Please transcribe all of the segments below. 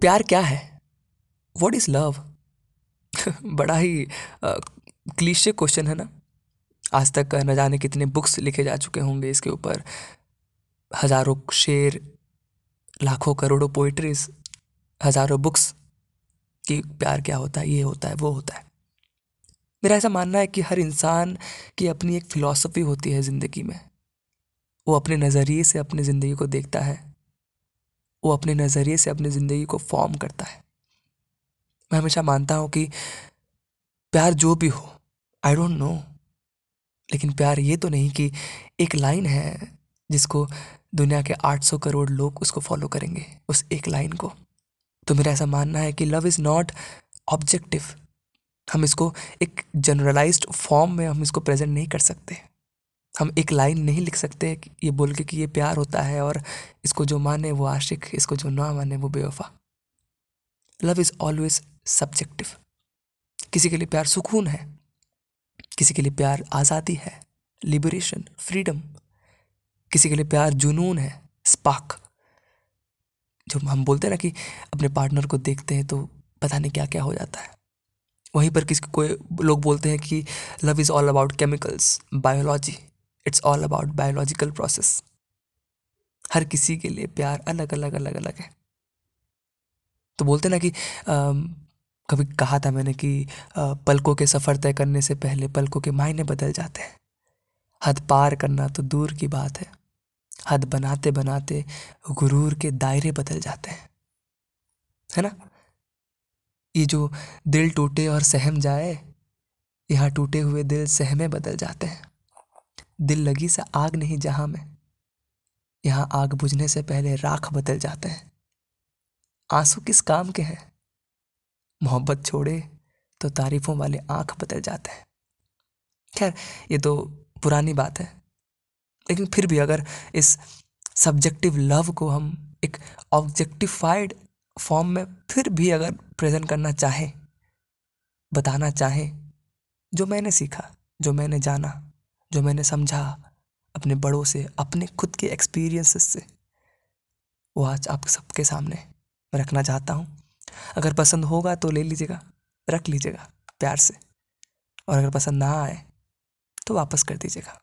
प्यार क्या है? वॉट इज़ लव बड़ा ही क्लीशे क्वेश्चन है ना? आज तक न जाने कितने बुक्स लिखे जा चुके होंगे इसके ऊपर। हज़ारों शेर, लाखों करोड़ों पोइट्रीज हज़ारों बुक्स कि प्यार क्या होता है, ये होता है, वो होता है। मेरा ऐसा मानना है कि हर इंसान की अपनी एक फ़िलॉसफ़ी होती है ज़िंदगी में। वो अपने नज़रिए से अपनी ज़िंदगी को देखता है। वो अपने नज़रिए से अपनी ज़िंदगी को फॉर्म करता है। मैं हमेशा मानता हूँ कि प्यार जो भी हो आई डोंट नो लेकिन प्यार ये तो नहीं कि एक लाइन है जिसको दुनिया के 800 करोड़ लोग उसको फॉलो करेंगे, उस एक लाइन को। तो मेरा ऐसा मानना है कि लव इज़ नॉट ऑब्जेक्टिव हम इसको एक जनरलाइज्ड फॉर्म में हम इसको प्रेजेंट नहीं कर सकते। हम एक लाइन नहीं लिख सकते ये बोल के कि ये प्यार होता है और इसको जो माने वो आशिक, इसको जो ना माने वो बेवफा। लव इज़ ऑलवेज सब्जेक्टिव किसी के लिए प्यार सुकून है, किसी के लिए प्यार आज़ादी है लिबरेशन फ्रीडम किसी के लिए प्यार जुनून है स्पार्क जो हम बोलते हैं ना कि अपने पार्टनर को देखते हैं तो पता नहीं क्या क्या हो जाता है। वहीं पर किसी कोई लोग बोलते हैं कि love is all about chemicals biology it's all about biological process हर किसी के लिए प्यार अलग अलग अलग अलग है। तो बोलते ना कि आ, कभी कहा था मैंने कि आ, पलकों के सफ़र तय करने से पहले पलकों के मायने बदल जाते हैं। हद पार करना तो दूर की बात है। हद बनाते बनाते गुरूर के दायरे बदल जाते हैं। है ना? ये जो दिल टूटे और सहम जाए यहाँ टूटे हुए दिल सहमे बदल जाते हैं। दिल लगी से आग नहीं, जहाँ में। यहाँ आग बुझने से पहले राख बदल जाते हैं। आँसू किस काम के हैं? मोहब्बत छोड़े तो तारीफों वाले आँख बदल जाते हैं। खैर, ये तो पुरानी बात है। लेकिन फिर भी अगर इस सब्जेक्टिव लव को हम एक ऑब्जेक्टिफाइड फॉर्म में फिर भी अगर प्रेजेंट करना चाहें, बताना चाहें, जो मैंने सीखा, जो मैंने जाना जो मैंने समझा अपने बड़ों से, अपने खुद के एक्सपीरियंसेस से, वो आज आप सबके सामने रखना चाहता हूँ। अगर पसंद होगा तो ले लीजिएगा, रख लीजिएगा प्यार से। और अगर पसंद ना आए तो वापस कर दीजिएगा,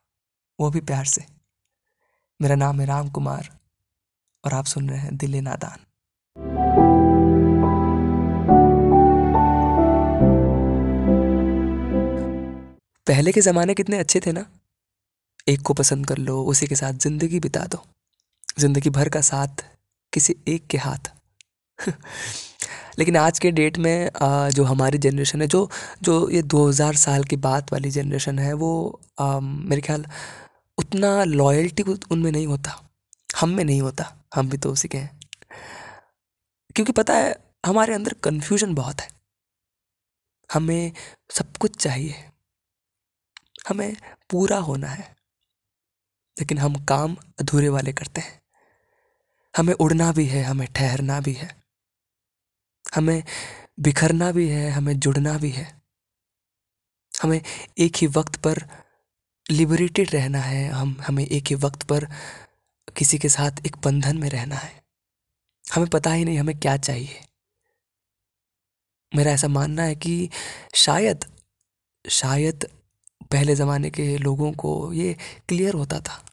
वो भी प्यार से। मेरा नाम है राम कुमार और आप सुन रहे हैं दिल नादान। पहले के ज़माने कितने अच्छे थे ना? एक को पसंद कर लो, उसी के साथ ज़िंदगी बिता दो। ज़िंदगी भर का साथ किसी एक के हाथ। लेकिन आज के डेट में जो हमारी जनरेशन है, जो जो ये 2000 साल की बात वाली जनरेशन है, वो मेरे ख्याल उतना लॉयल्टी उनमें नहीं होता। हम में नहीं होता। हम भी तो उसी के हैं। क्योंकि पता है, हमारे अंदर कन्फ्यूज़न बहुत है। हमें सब कुछ चाहिए। हमें पूरा होना है। लेकिन हम काम अधूरे वाले करते हैं। हमें उड़ना भी है, हमें ठहरना भी है। हमें बिखरना भी है, हमें जुड़ना भी है। हमें एक ही वक्त पर लिबरेटेड रहना है, हम, हमें एक ही वक्त पर किसी के साथ एक बंधन में रहना है। हमें पता ही नहीं हमें क्या चाहिए। मेरा ऐसा मानना है कि शायद शायद पहले ज़माने के लोगों को ये क्लियर होता था।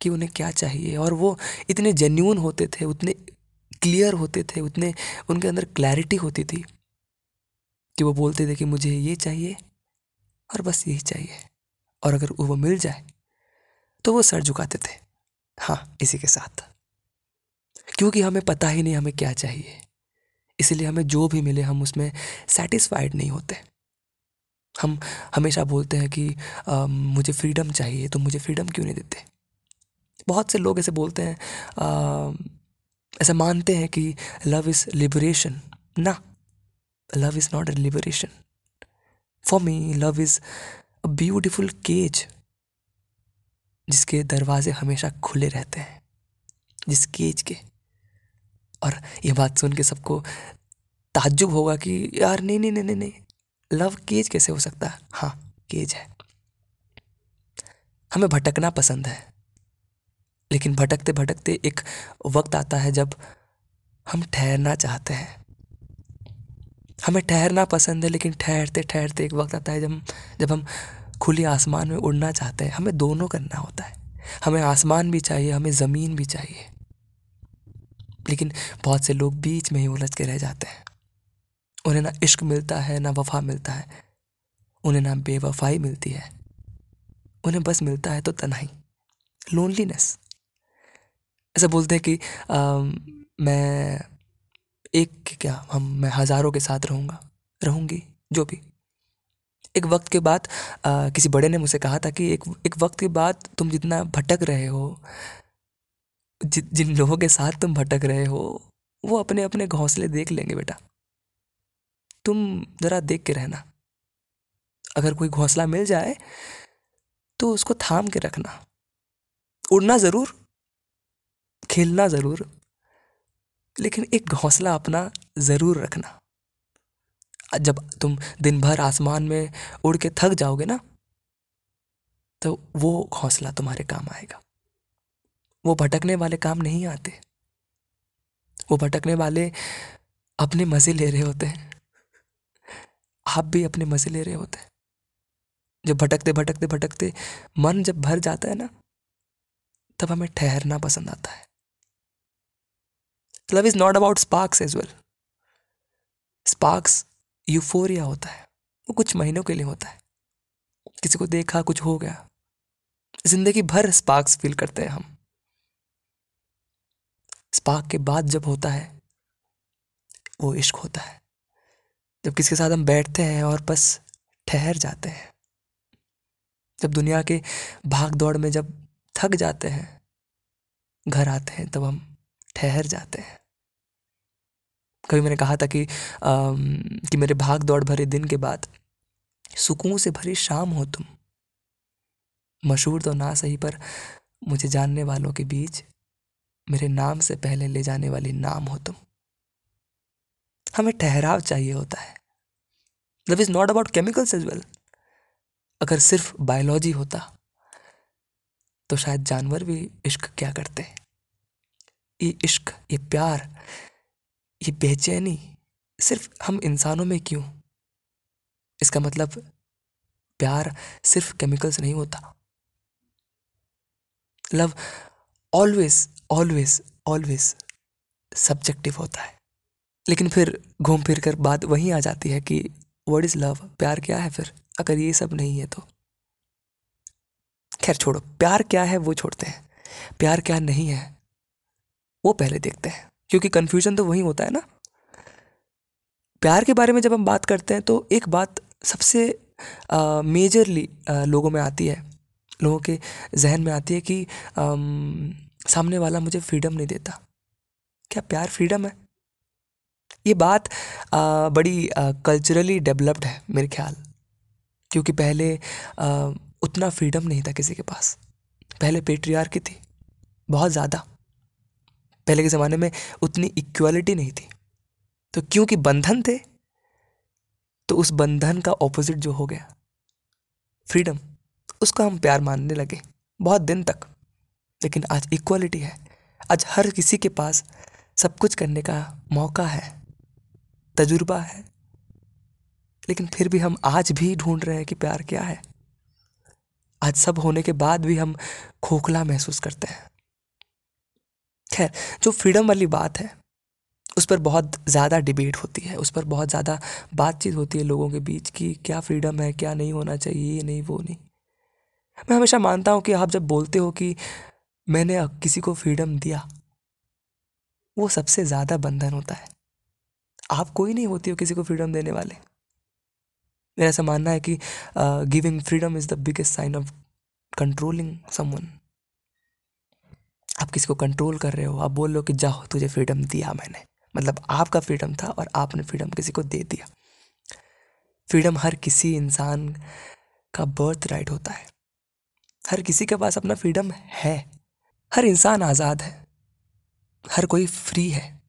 कि उन्हें क्या चाहिए। और वो इतने जेन्यून होते थे उतने क्लियर होते थे उतने उनके अंदर क्लैरिटी होती थी कि वो बोलते थे कि मुझे ये चाहिए और बस यही चाहिए। और अगर वो मिल जाए तो वो सर झुकाते थे। हाँ इसी के साथ। क्योंकि हमें पता ही नहीं हमें क्या चाहिए। इसलिए हमें जो भी मिले हम उसमें सेटिस्फाइड नहीं होते। हम हमेशा बोलते हैं कि आ, मुझे फ्रीडम चाहिए तो मुझे फ्रीडम क्यों नहीं देते? बहुत से लोग ऐसे बोलते हैं ऐसा मानते हैं कि लव इज़ लिबरेशन ना love is not a liberation for me love is a beautiful cage जिसके दरवाजे हमेशा खुले रहते हैं। जिस केज के। और ये बात सुन के सबको ताज्जुब होगा कि यार नहीं नहीं नहीं नहीं लव केज कैसे हो सकता है? हाँ केज है। हमें भटकना पसंद है। लेकिन भटकते भटकते एक वक्त आता है जब हम ठहरना चाहते हैं। हमें ठहरना पसंद है, लेकिन ठहरते ठहरते एक वक्त आता है जब जब हम खुले आसमान में उड़ना चाहते हैं। हमें दोनों करना होता है। हमें आसमान भी चाहिए, हमें ज़मीन भी चाहिए। लेकिन बहुत से लोग बीच में ही उलझ के रह जाते हैं। उन्हें ना इश्क मिलता है, ना वफा मिलता है। उन्हें ना बेवफाई मिलती है। उन्हें बस मिलता है तो तनाई लोनलीनेस ऐसा बोलते हैं कि मैं एक क्या हम मैं हज़ारों के साथ रहूँगा रहूँगी जो भी। एक वक्त के बाद आ, किसी बड़े ने मुझसे कहा था कि एक एक वक्त के बाद तुम जितना भटक रहे हो जि, जिन लोगों के साथ तुम भटक रहे हो वो अपने अपने घोंसले देख लेंगे बेटा। तुम ज़रा देख के रहना। अगर कोई घोंसला मिल जाए तो उसको थाम के रखना। उड़ना ज़रूर खेलना ज़रूर, लेकिन एक घोंसला अपना ज़रूर रखना। जब तुम दिन भर आसमान में उड़ के थक जाओगे ना तो वो हौसला तुम्हारे काम आएगा। वो भटकने वाले काम नहीं आते। वो भटकने वाले अपने मज़े ले रहे होते हैं। आप भी अपने मज़े ले रहे होते हैं। जब भटकते भटकते भटकते मन जब भर जाता है ना, तब हमें ठहरना पसंद आता है। Love is not about sparks as well sparks euphoria होता है। वो कुछ महीनों के लिए होता है। किसी को देखा, कुछ हो गया। ज़िंदगी भर स्पार्क्स फील करते हैं हम। स्पार्क के बाद जब होता है, वो इश्क होता है। जब किसी के साथ हम बैठते हैं और बस ठहर जाते हैं। जब दुनिया के भाग दौड़ में जब थक जाते हैं, घर आते हैं, तब हम ठहर जाते हैं। कभी मैंने कहा था कि आ, कि मेरे भाग दौड़ भरे दिन के बाद सुकून से भरी शाम हो तुम। मशहूर तो ना सही पर मुझे जानने वालों के बीच मेरे नाम से पहले ले जाने वाली नाम हो तुम। हमें ठहराव चाहिए होता है। Love is not about chemicals as well अगर सिर्फ़ बायोलॉजी होता तो शायद जानवर भी इश्क क्या करते ये इश्क, ये प्यार, ये बेचैनी सिर्फ़ हम इंसानों में क्यों? इसका मतलब प्यार सिर्फ़ केमिकल्स नहीं होता। Love always always always subjective होता है। लेकिन फिर घूम फिर कर बात वहीं आ जाती है कि वर्ड इज़ लव प्यार क्या है फिर? अगर ये सब नहीं है तो। खैर छोड़ो, प्यार क्या है वो छोड़ते हैं। प्यार क्या नहीं है? वो पहले देखते हैं। क्योंकि कन्फ्यूज़न तो वही होता है ना। प्यार के बारे में जब हम बात करते हैं तो एक बात सबसे मेजरली लोगों में आती है। लोगों के जहन में आती है कि आ, सामने वाला मुझे फ्रीडम नहीं देता। क्या प्यार फ्रीडम है? ये बात आ, बड़ी कल्चरली डेवलप्ड है मेरे ख्याल। क्योंकि पहले आ, उतना फ्रीडम नहीं था किसी के पास। पहले पेट्रियार की थी बहुत ज़्यादा। पहले के ज़माने में उतनी इक्वालिटी नहीं थी। तो क्योंकि बंधन थे तो उस बंधन का ऑपोजिट जो हो गया फ्रीडम उसका हम प्यार मानने लगे बहुत दिन तक। लेकिन आज इक्वालिटी है। आज हर किसी के पास सब कुछ करने का मौका है, तजुर्बा है। लेकिन फिर भी हम आज भी ढूंढ रहे हैं कि प्यार क्या है। आज सब होने के बाद भी हम खोखला महसूस करते हैं। खैर जो फ्रीडम वाली बात है, उस पर बहुत ज़्यादा डिबेट होती है, उस पर बहुत ज़्यादा बातचीत होती है लोगों के बीच कि, क्या फ्रीडम है, क्या नहीं होना चाहिए, ये नहीं, वो नहीं। मैं हमेशा मानता हूँ कि आप जब बोलते हो कि मैंने किसी को फ्रीडम दिया, वो सबसे ज़्यादा बंधन होता है। आप कोई नहीं होती हो किसी को फ्रीडम देने वाले। मेरा ऐसा मानना है कि giving freedom is the biggest sign of controlling someone आप किसी को कंट्रोल कर रहे हो, आप बोल रहे हो कि, जाओ, तुझे फ्रीडम दिया मैंने। मतलब आपका फ्रीडम था और आपने फ्रीडम किसी को दे दिया। फ्रीडम हर किसी इंसान का बर्थ राइट होता है। हर किसी के पास अपना फ्रीडम है। हर इंसान आज़ाद है। हर कोई फ्री है।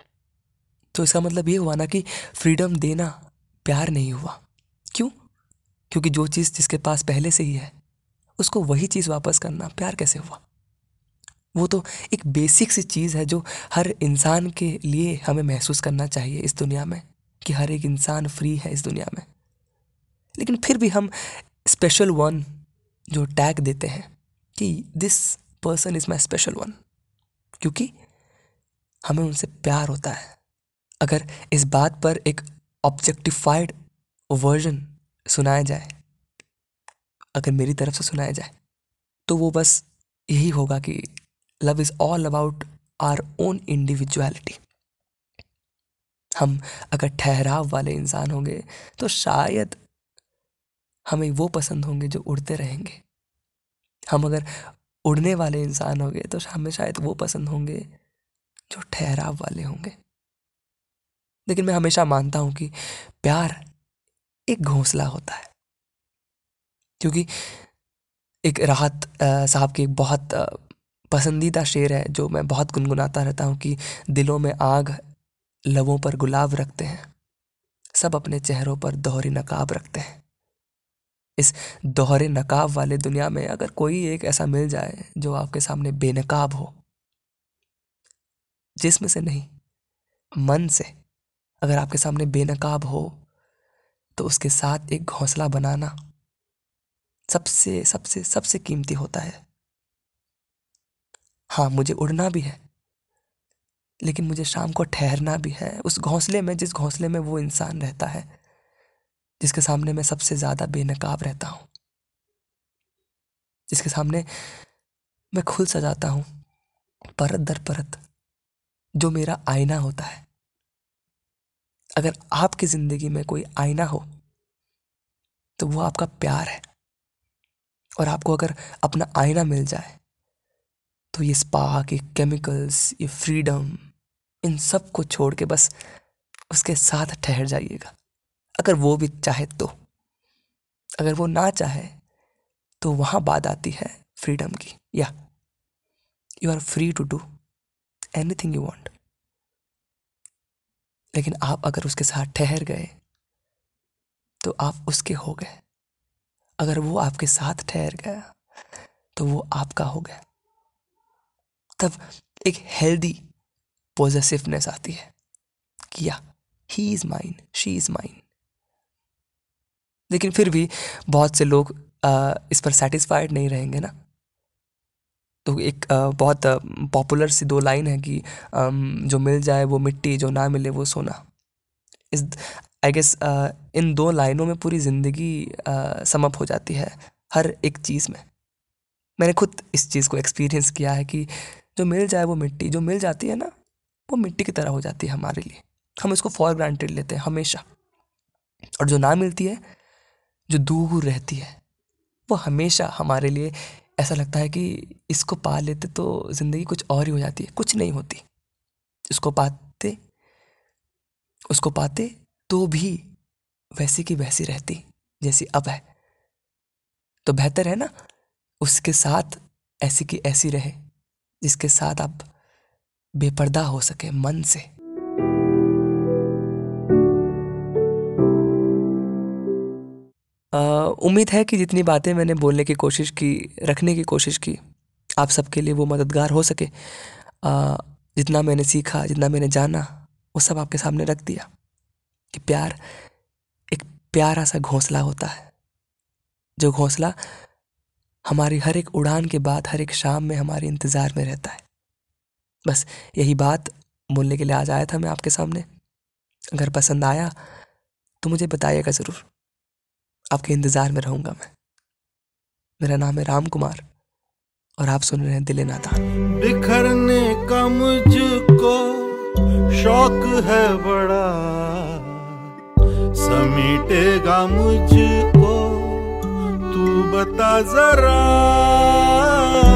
तो इसका मतलब ये हुआ ना कि फ्रीडम देना प्यार नहीं हुआ। क्यों? क्योंकि जो चीज़ जिसके पास पहले से ही है, उसको वही चीज़ वापस करना प्यार कैसे हुआ? वो तो एक बेसिक सी चीज़ है जो हर इंसान के लिए हमें महसूस करना चाहिए इस दुनिया में, कि हर एक इंसान फ्री है इस दुनिया में। लेकिन फिर भी हम स्पेशल वन जो टैग देते हैं, कि this person is my special one क्योंकि हमें उनसे प्यार होता है। अगर इस बात पर एक ऑब्जेक्टिफाइड वर्जन सुनाया जाए, अगर मेरी तरफ़ से सुनाया जाए तो वो बस यही होगा कि love is all about our own individuality हम अगर ठहराव वाले इंसान होंगे तो शायद हमें वो पसंद होंगे जो उड़ते रहेंगे। हम अगर उड़ने वाले इंसान होंगे तो हमें शायद वो पसंद होंगे जो ठहराव वाले होंगे। लेकिन मैं हमेशा मानता हूँ कि प्यार एक घोंसला होता है। क्योंकि एक राहत साहब की एक बहुत पसंदीदा शेर है, जो मैं बहुत गुनगुनाता रहता हूँ कि दिलों में आग लबों पर गुलाब रखते हैं। सब अपने चेहरों पर दोहरी नकाब रखते हैं। इस दोहरे नकाब वाले दुनिया में अगर कोई एक ऐसा मिल जाए, जो आपके सामने बेनकाब हो, जिसम से नहीं, मन से अगर आपके सामने बेनकाब हो तो उसके साथ एक घोंसला बनाना सबसे सबसे सबसे कीमती होता है। हाँ मुझे उड़ना भी है। लेकिन मुझे शाम को ठहरना भी है। उस घोंसले में, जिस घोंसले में वो इंसान रहता है, जिसके सामने मैं सबसे ज़्यादा बेनकाब रहता हूँ, जिसके सामने मैं खुल सजाता हूँ, परत दर परत, जो मेरा आईना होता है। अगर आपकी ज़िंदगी में कोई आईना हो तो वो आपका प्यार है। और आपको अगर अपना आईना मिल जाए तो ये स्पार्क ये केमिकल्स ये फ्रीडम इन सबको छोड़ के बस उसके साथ ठहर जाइएगा। अगर वो भी चाहे तो। अगर वो ना चाहे तो वहाँ बात आती है फ्रीडम की। या you are free to do anything you want लेकिन आप अगर उसके साथ ठहर गए तो आप उसके हो गए। अगर वो आपके साथ ठहर गया तो वो आपका हो गया। तब एक हेल्दी पॉजिटिवनेस आती है कि या he is mine she is mine लेकिन फिर भी बहुत से लोग आ, इस पर सेटिस्फाइड नहीं रहेंगे ना। तो एक आ, बहुत पॉपुलर सी दो लाइन है कि आ, जो मिल जाए वो मिट्टी जो ना मिले वो सोना। इस आई गेस इन दो लाइनों में पूरी ज़िंदगी समअप हो जाती है हर एक चीज़ में। मैंने खुद इस चीज़ को एक्सपीरियंस किया है कि जो मिल जाए वो मिट्टी, जो मिल जाती है ना, वो मिट्टी की तरह हो जाती है हमारे लिए। हम इसको फॉर ग्रांटेड लेते हैं हमेशा। और जो ना मिलती है, जो दूर रहती है, वो हमेशा हमारे लिए ऐसा लगता है कि इसको पा लेते तो ज़िंदगी कुछ और ही हो जाती है, कुछ नहीं होती। इसको पाते, उसको पाते तो भी वैसी की वैसी रहती, जैसी अब है। तो बेहतर है ना, उसके साथ ऐसी की ऐसी रहे। जिसके साथ आप बेपर्दा हो सके मन से। उम्मीद है कि जितनी बातें मैंने बोलने की कोशिश की रखने की कोशिश की आप सबके लिए वो मददगार हो सके। आ, जितना मैंने सीखा जितना मैंने जाना वो सब आपके सामने रख दिया कि प्यार एक प्यारा सा घोंसला होता है। जो घोंसला हमारी हर एक उड़ान के बाद, हर एक शाम में हमारे इंतज़ार में रहता है। बस यही बात बोलने के लिए आज आया था मैं आपके सामने। अगर पसंद आया तो मुझे बताइएगा ज़रूर। आपके इंतज़ार में रहूँगा मैं। मेरा नाम है राम कुमार और आप सुन रहे हैं दिले नादान बिखरने का मुझको शौक है बड़ा। समीटेगा मुझको Бата зарай